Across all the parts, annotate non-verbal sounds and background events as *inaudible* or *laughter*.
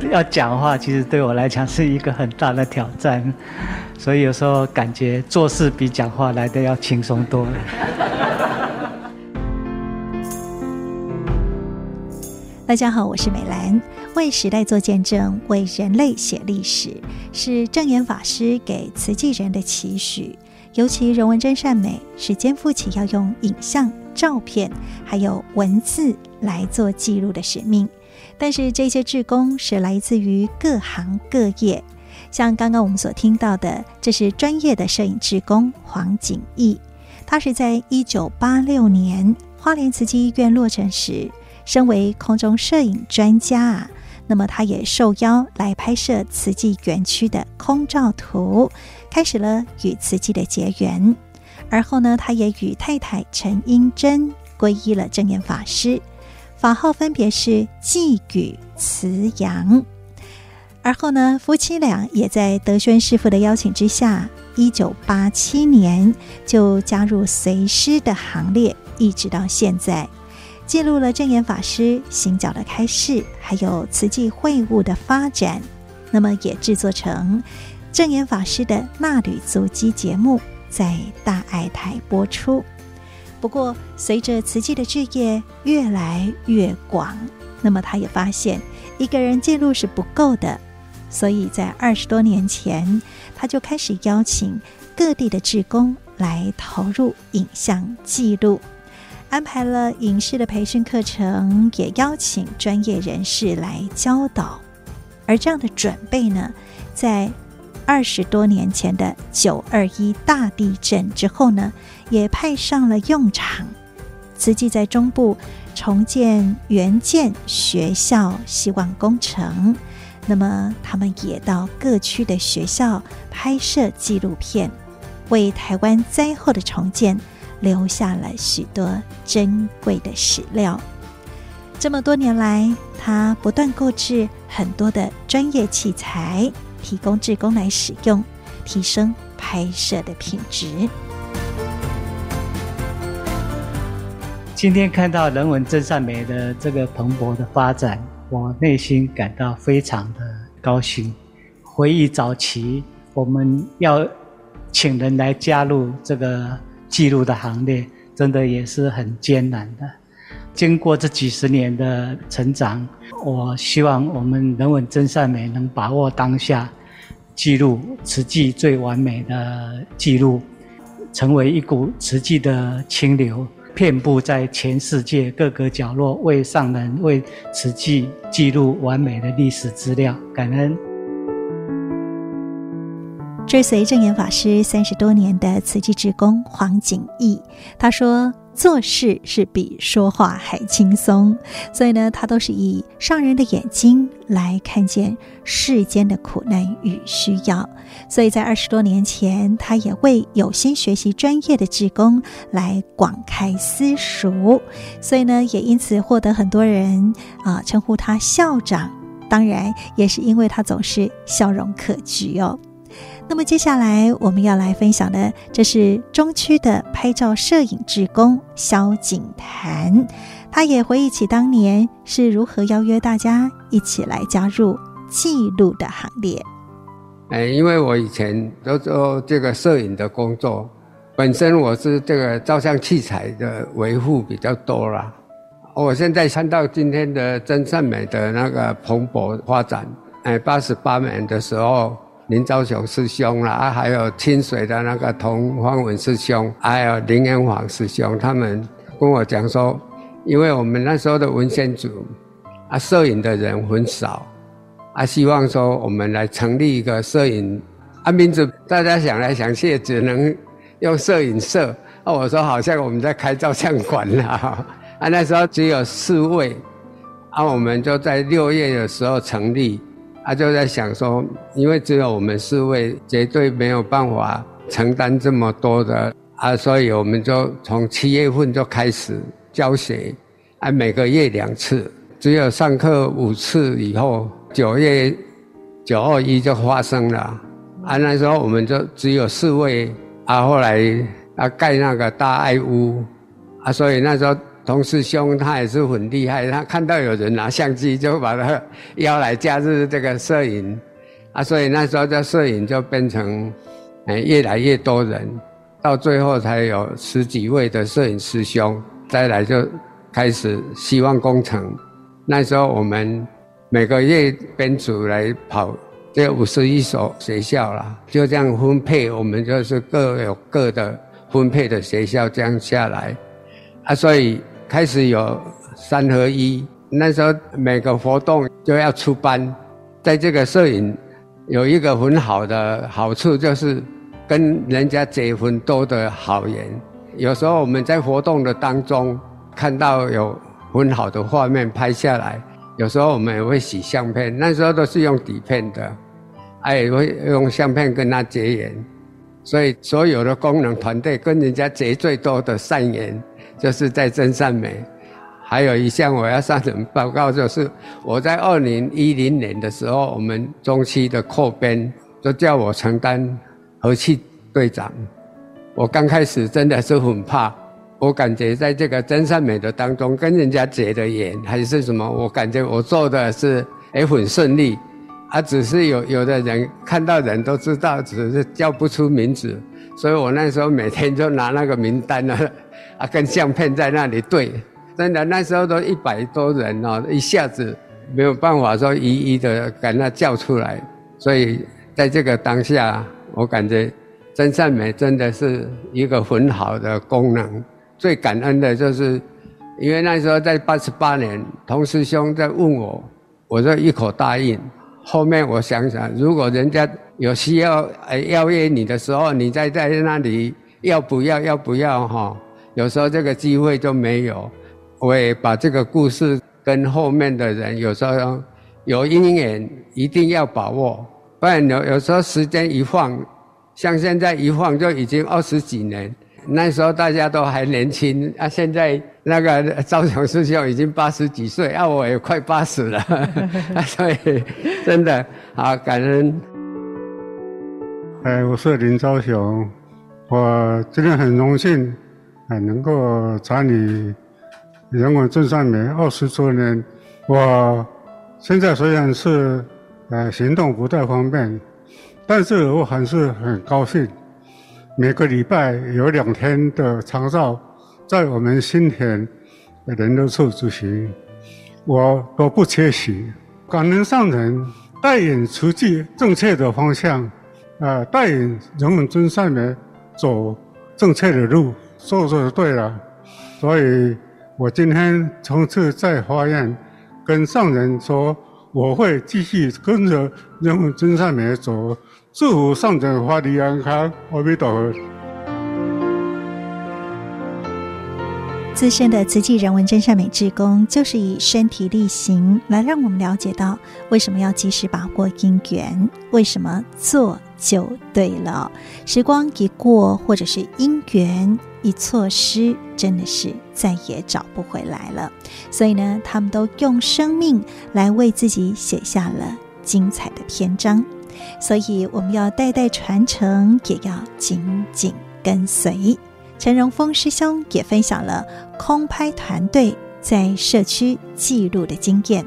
*laughs* 要讲话，其实对我来讲是一个很大的挑战，所以有时候感觉做事比讲话来得要轻松多了。*laughs* 大家好，我是美兰，为时代做见证，为人类写历史，是证严法师给慈济人的期许。尤其人文真善美是肩负起要用影像、照片还有文字来做记录的使命。但是这些志工是来自于各行各业，像刚刚我们所听到的，这是专业的摄影志工黄景义，他是在一九八六年花莲慈济医院落成时。身为空中摄影专家啊，那么他也受邀来拍摄慈济园区的空照图，开始了与慈济的结缘。而后呢，他也与太太陈英珍皈依了正念法师，法号分别是济与慈阳。而后呢，夫妻俩也在德宣师父的邀请之下，一九八七年就加入随师的行列，一直到现在。记录了证严法师行脚的开示，还有慈济会务的发展，那么也制作成证严法师的纳履足迹节目，在大爱台播出。不过，随着慈济的志业越来越广，那么他也发现一个人记录是不够的，所以在二十多年前，他就开始邀请各地的志工来投入影像记录。安排了影视的培训课程，也邀请专业人士来教导。而这样的准备呢，在二十多年前的九二一大地震之后呢，也派上了用场。慈济在中部重建援建学校希望工程，那么他们也到各区的学校拍摄纪录片，为台湾灾后的重建。留下了许多珍贵的史料。这么多年来，他不断购置很多的专业器材，提供志工来使用，提升拍摄的品质。今天看到人文真善美的这个蓬勃的发展，我内心感到非常的高兴。回忆早期，我们要请人来加入这个。记录的行列真的也是很艰难的。经过这几十年的成长，我希望我们人文真善美能把握当下，记录慈济最完美的记录，成为一股慈济的清流，遍布在全世界各个角落，为上人为慈济记录完美的历史资料。感恩。追随证严法师三十多年的慈济职工黄景义，他说：“做事是比说话还轻松，所以呢，他都是以上人的眼睛来看见世间的苦难与需要。所以在二十多年前，他也为有心学习专业的志工来广开私塾，所以呢，也因此获得很多人啊称呼他校长。当然，也是因为他总是笑容可掬哦。”那么接下来我们要来分享的，这是中区的拍照摄影志工萧景潭，他也回忆起当年是如何邀约大家一起来加入记录的行列。哎，因为我以前都做这个摄影的工作，本身我是这个照相器材的维护比较多啦。我现在看到今天的真善美的那个蓬勃发展，哎，八十八年的时候。林昭雄师兄啦，啊，还有清水的那个童方文师兄，还有林延煌师兄，他们跟我讲说，因为我们那时候的文献组啊，摄影的人很少，啊，希望说我们来成立一个摄影啊，名字大家想来想去，只能用摄影社。啊，我说好像我们在开照相馆啦，*laughs* 啊，那时候只有四位，啊，我们就在六月的时候成立。他就在想说，因为只有我们四位，绝对没有办法承担这么多的啊，所以我们就从七月份就开始教学，啊，每个月两次，只有上课五次以后，九月九二一就发生了，啊，那时候我们就只有四位，啊，后来啊盖那个大爱屋，啊，所以那时候同师兄他也是很厉害，他看到有人拿相机，就把他邀来加入这个摄影，啊，所以那时候这摄影就变成，哎，越来越多人，到最后才有十几位的摄影师兄，再来就开始希望工程。那时候我们每个月编组来跑这五十一所学校啦，就这样分配，我们就是各有各的。分配的学校这样下来，啊，所以开始有三合一。那时候每个活动就要出班，在这个摄影有一个很好的好处，就是跟人家结婚多的好缘。有时候我们在活动的当中看到有很好的画面拍下来，有时候我们也会洗相片。那时候都是用底片的，哎，会用相片跟他结缘。所以，所有的功能团队跟人家结最多的善缘，就是在真善美。还有一项我要上层报告，就是我在二零一零年的时候，我们中期的扩编就叫我承担和气队长。我刚开始真的是很怕，我感觉在这个真善美的当中，跟人家结的缘还是什么，我感觉我做的是也很顺利。啊，只是有有的人看到人都知道，只是叫不出名字，所以我那时候每天就拿那个名单呢，*laughs* 啊，跟相片在那里对，真的那时候都一百多人哦，一下子没有办法说一一的赶他叫出来，所以在这个当下，我感觉真善美真的是一个很好的功能。最感恩的就是，因为那时候在八十八年，童师兄在问我，我就一口答应。后面我想想，如果人家有需要呃邀约你的时候，你再在那里要不要要不要哈？有时候这个机会就没有。我也把这个故事跟后面的人，有时候有因缘一定要把握，不然有有时候时间一晃，像现在一晃就已经二十几年。那时候大家都还年轻啊，现在那个赵强师兄已经八十几岁啊，我也快八十了，*laughs* 所以真的好感恩。哎，我是林昭雄，我今天很荣幸，哎，能够参与人文正善美二十周年。我现在虽然是呃行动不太方便，但是我还是很高兴。每个礼拜有两天的长照，在我们新田的人都处执行，我都不缺席。感恩上人带领慈济正确的方向，呃，带领人们真善美走正确的路，说的对了。所以我今天从此在花院，跟上人说，我会继续跟着人们真善美走。祝福上人法体安康，阿弥陀佛。资深的慈济人文真善美志工，就是以身体力行来让我们了解到，为什么要及时把握因缘，为什么做就对了。时光一过，或者是因缘一错失，真的是再也找不回来了。所以呢，他们都用生命来为自己写下了精彩的篇章。所以我们要代代传承，也要紧紧跟随。陈荣峰师兄也分享了空拍团队在社区记录的经验。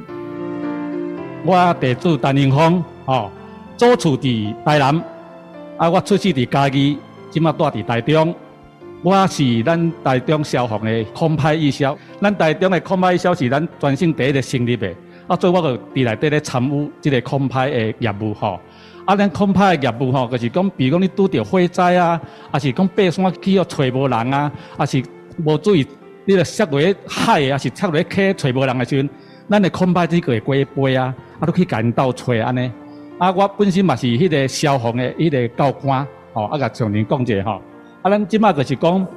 我地主陈荣峰，哦，祖厝伫台南，啊，我出世伫嘉义，今麦住伫台中。我是咱台中消防的空拍义消，咱台中的空拍义消是咱全省第一个成立的，啊，所以我就伫内底咧参与这个空拍的业务，吼。啊，咱空拍的业务吼，就是讲，比如讲你拄着火灾啊，啊是讲爬山去哦找无人啊，啊是无注意你个摔落海啊，是摔落溪找无人的时阵，咱的空拍机个会过去飞啊，啊都可以赶到找安尼。啊，我本身嘛是迄个消防的迄个教官，吼啊，甲上人讲者吼。啊，咱即马就是讲，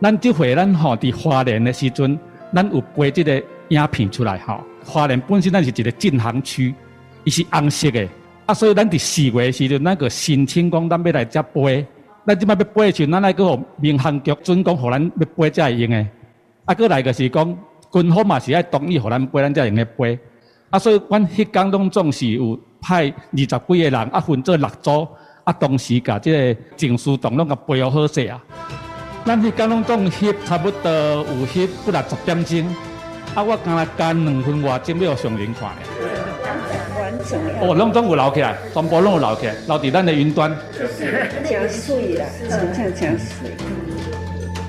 咱即回咱吼伫花莲的时阵，咱有飞即个影片出来吼。花莲本身咱是一个禁航区，伊是红色的。啊，所以咱伫四月时阵，那个申请讲咱要来遮飞，咱即摆要飞时阵，咱来个民航局准讲，互咱要飞才会用诶。啊，过来个是讲军方嘛是爱同意，互咱飞，咱才用诶飞。啊，所以阮迄工拢总是有派二十几个人，啊分做六组，啊同时甲即个证书同拢甲背好好势啊。咱迄间拢总翕差不多有翕不啦十点钟，啊，我刚才干两分外钟要上人看咧。哦，拢总有留起来，全部拢有留起来，留伫咱的云端。真水啦，真正真水。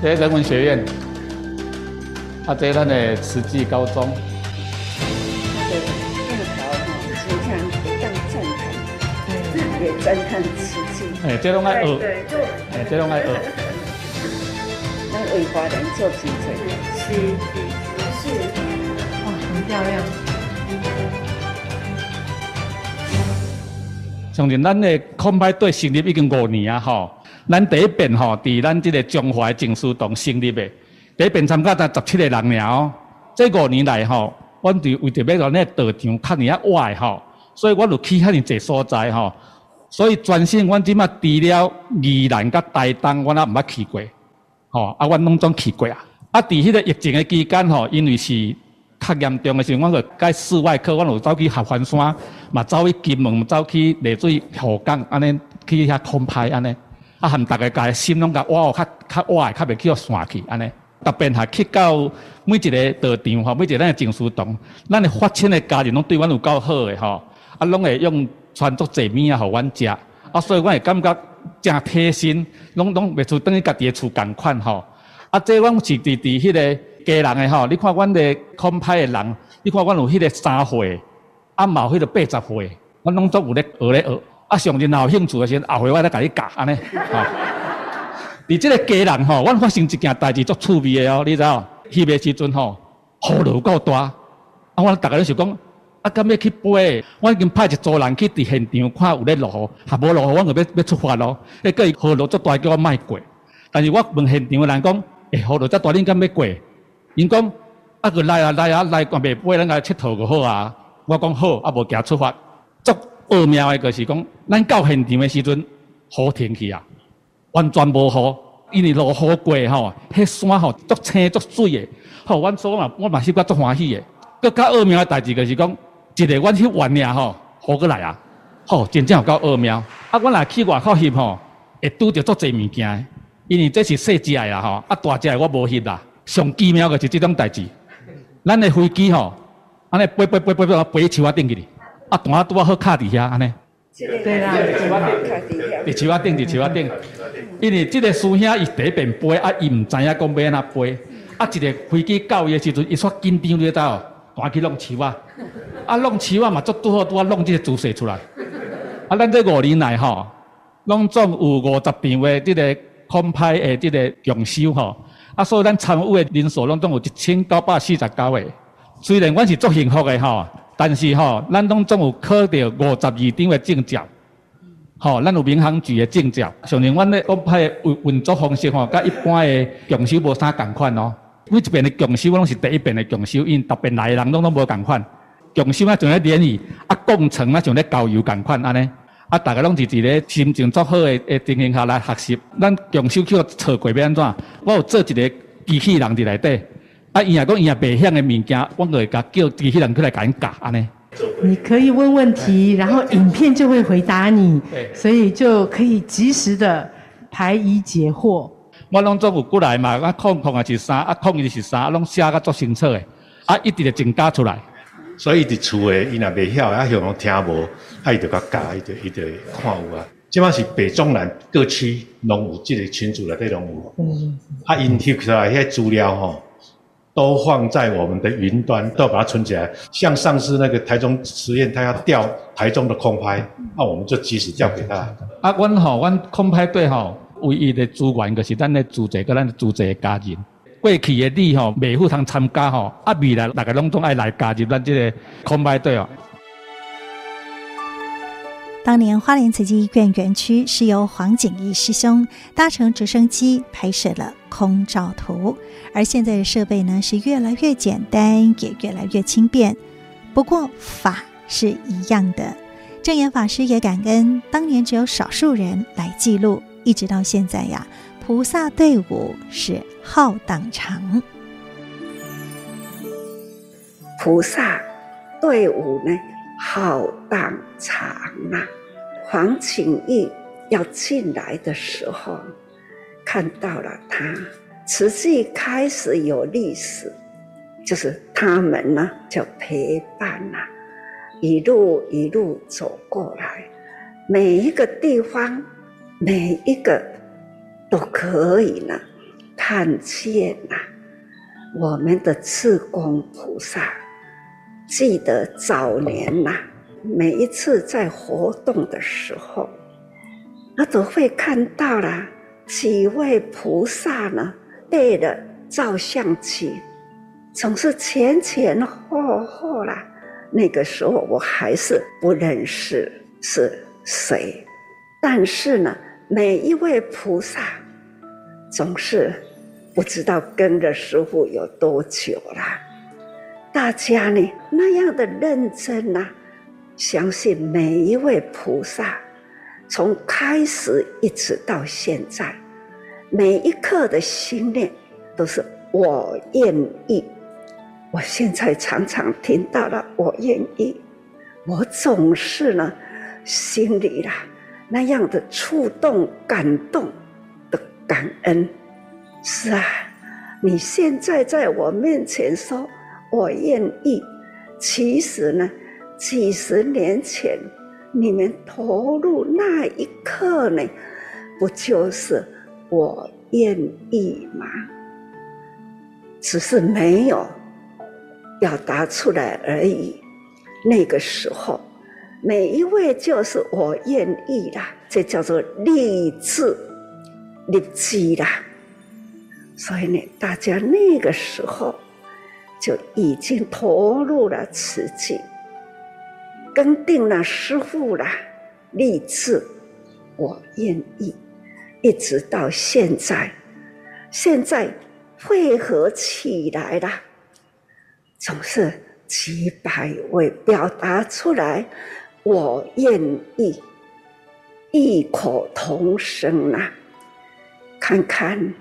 这人文学院，啊，这咱的慈济高中。对，哈，真正非常震撼，也赞叹慈济。哎，这拢爱学，哎，这拢爱学。为华人做精彩，是是是，哇，很漂亮。相信咱的空拍队成立已经五年啊，吼，咱第一遍吼，伫咱即个中华证书堂成立的，第一遍参加才十七个人了。这五年来吼，阮伫为着要让那个道场较尔啊歪吼，所以我就去遐尔济所在吼，所以全省阮即马除了宜兰甲台东，阮也毋捌去过。吼，啊，阮拢总去过啊。啊，伫迄个疫情的期间吼，因为是较严重诶时候，我就改室外课，我就走去合欢山，嘛走去金门，走去丽水河港，安尼去遐空拍安尼。啊，含逐个家心拢甲挖较较挖，较袂去互散去安尼。特别系去到每一个道场吼，每一个咱的静书堂，咱诶发亲诶家人拢对阮有够好诶吼，啊，拢会用传足济物啊，互阮食。啊，所以阮会感觉。诚贴心，拢拢袂厝等于家己诶厝共款吼。啊，这阮是伫伫迄个家人诶吼。你看阮诶空拍诶人，你看阮有迄个三岁，啊嘛有迄个八十岁，阮拢总有咧学咧学。啊，上真有兴趣诶时阵，后回我再甲你教安尼。吼，*laughs* 伫即个家人吼，阮发生一件代志足趣味诶哦，你知影？翕诶时阵吼，雨落够大，啊，我逐个咧想讲。啊，敢要去飞？我已经派一组人去伫现场看有咧落雨，还无落雨，我就要要出发咯。结果雨落足大，叫我莫过。但是我问现场的人讲，诶、雨落遮大，恁敢要过？因讲啊，佮来啊来啊来，还袂飞，咱个佚佗就好啊。我讲好，啊无行出发。足奥妙的，就是讲，咱到现场的时阵，好天气啊，完全无雨，因为落雨过吼，迄山吼足青足水的，吼，阮所嘛，我嘛是觉足欢喜的。佮较奥妙的代志就是讲。一个阮去玩尔吼，雨过来啊！吼，真正有够奥妙。啊，阮若去外口翕吼，会拄着足侪物件，因为这是细只的啦吼，啊大只的我无翕啦。上奇妙的是这种代志。咱的飞机吼，安尼飞飞飞飞飞飞树仔顶去哩，啊，弹拄啊好卡伫遐安尼。对啦，树仔顶卡伫树仔顶，伫树仔顶。因为这个师兄伊第一遍飞，啊，伊毋知影讲要安怎飞，啊，一个飞机到伊的时阵，伊煞紧张你知道，弹去弄树仔。啊，弄树仔嘛，足拄好拄啊，弄这个姿势出来。啊，咱这五年来吼，拢总有五十场的这个空拍的这个共修吼。啊，所以咱参与的人数拢总有一千九百四十九个。虽然阮是足幸福的吼，但是吼，咱拢总有考到五十二张的证照。吼，咱有民航局的证照。像恁阮咧安排运运作方式吼，甲一般的强修无啥共款哦。每一遍的强修拢是第一遍的强修，因特别来的人拢拢无共款。强修啊，像咧联谊啊，工程啊，像咧郊游共款安尼，啊，大家拢是伫咧心情足好诶诶情形下来学习。咱共修去测过要安怎？我有做一个机器人伫内底，啊，伊若讲伊也袂晓诶物件，我就会甲叫机器人过来甲因教安尼。你可以问问题，然后影片就会回答你，所以就可以及时的排疑解惑。我拢做有过来嘛，啊，空空也是啥，啊，空伊是啥，拢写甲足清楚诶，啊，一直就增加出来。所以伫厝诶，伊若袂晓，啊，向讲听无，啊，伊就甲教，伊就伊就看有啊。即摆是北中南各区拢有即个群组内底拢有。嗯。啊，因翕出来迄资料吼，都放在我们的云端，都要把它存起来。像上次那个台中实验，他要调台中的空拍，那我们就及时调给他。啊，阮吼，阮空拍队吼，唯一的资源就是咱的组织，跟咱的组织的家人。过去的你吼，未赴通参加吼，啊未来大家拢总爱来加入咱这个空拍队哦。当年花莲慈济医院园区是由黄景义师兄搭乘直升机拍摄了空照图，而现在的设备呢是越来越简单，也越来越轻便。不过法是一样的，证严法师也感恩当年只有少数人来记录，一直到现在呀。菩萨队伍是浩荡长，菩萨队伍呢浩荡长啊！黄景义要进来的时候，看到了他，慈济开始有历史，就是他们呢就陪伴呐，一路一路走过来，每一个地方，每一个都可以呢看见呐，我们的志公菩萨。记得早年呐，每一次在活动的时候，我都会看到了几位菩萨呢，背了照相机，总是前前后后啦。那个时候我还是不认识是谁，但是呢，每一位菩萨总是不知道跟着师父有多久了。大家呢那样的认真呐、相信每一位菩萨，从开始一直到现在，每一刻的心念都是我愿意。我现在常常听到了我愿意，我总是呢心里啦那样的触动、感动的感恩。是啊，你现在在我面前说。我愿意。其实呢，几十年前你们投入那一刻呢，不就是我愿意吗？只是没有表达出来而已。那个时候，每一位就是我愿意啦，这叫做立志立志啦。所以呢，大家那个时候。就已经投入了慈济，跟定了师傅了，立志，我愿意，一直到现在，现在汇合起来了，总是几百位表达出来，我愿意，异口同声啊！看看，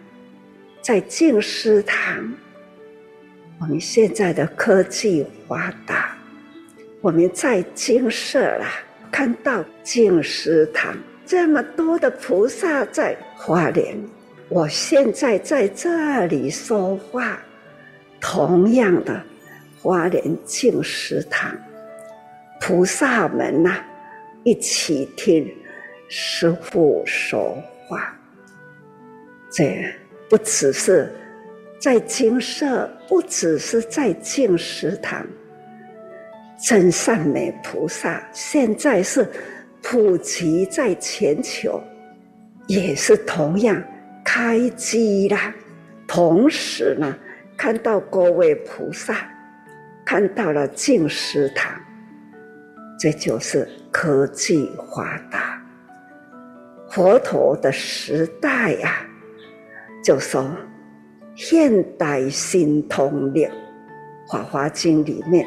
在静思堂。我们现在的科技发达，我们在精舍啦，看到静思堂这么多的菩萨在花莲，我现在在这里说话，同样的花莲静思堂菩萨们呐、一起听师父说话，这不只是。在精舍，不只是在净食堂，真善美菩萨现在是普及在全球，也是同样开机啦。同时呢，看到各位菩萨，看到了净食堂，这就是科技发达。佛陀的时代呀、啊，就说。现代新通力，《法华经》里面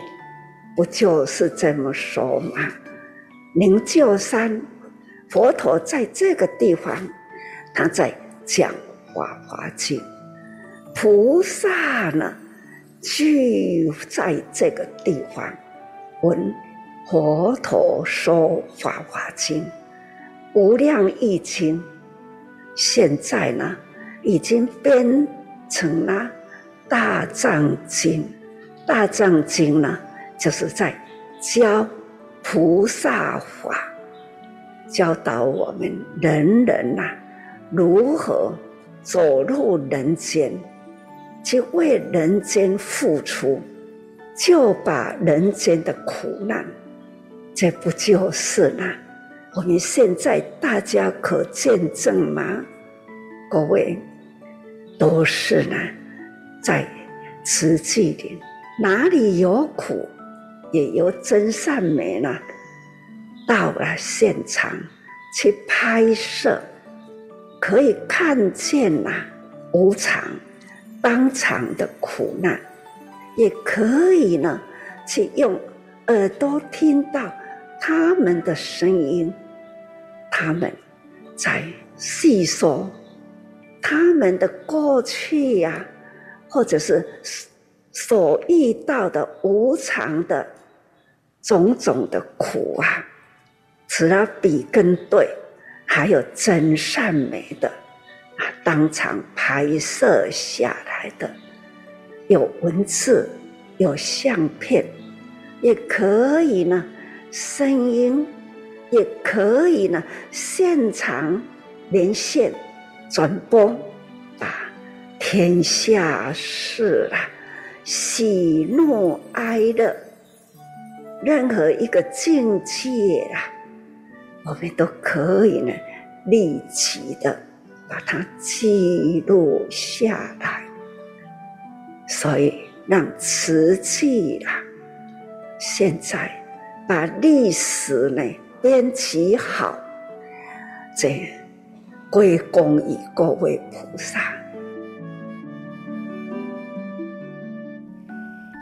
不就是这么说吗？灵鹫山佛陀在这个地方，他在讲《法华经》，菩萨呢聚在这个地方，闻佛陀说《法华经》，无量义经，现在呢已经编。成了大藏经，大藏经呢，就是在教菩萨法，教导我们人人呐、如何走入人间，去为人间付出，就把人间的苦难，这不就是呢？我们现在大家可见证吗？各位。都是呢，在慈济里，哪里有苦，也有真善美呢，到了现场去拍摄，可以看见呐无常当场的苦难，也可以呢去用耳朵听到他们的声音，他们在细说。他们的过去呀、啊，或者是所遇到的无常的种种的苦啊，除了比跟对，还有真善美的啊，当场拍摄下来的，有文字，有相片，也可以呢，声音，也可以呢，现场连线转播，把天下事啊，喜怒哀乐，任何一个境界啊，我们都可以呢，立即的把它记录下来。所以让瓷器啊，现在把历史呢编辑好，这归功于各位菩萨。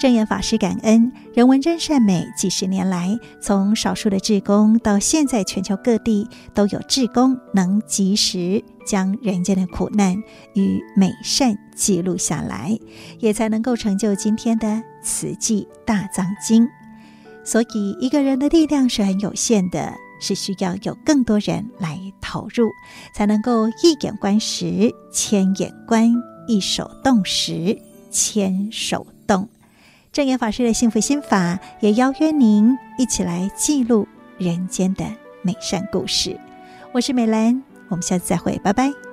证严法师感恩人文真善美几十年来，从少数的志工到现在全球各地都有志工能及时将人间的苦难与美善记录下来，也才能够成就今天的慈济大藏经。所以，一个人的力量是很有限的，是需要有更多人来投入，才能够一眼观十，千眼观；一手动十，千手动。证严法师的幸福心法，也邀约您一起来记录人间的美善故事。我是美兰，我们下次再会，拜拜。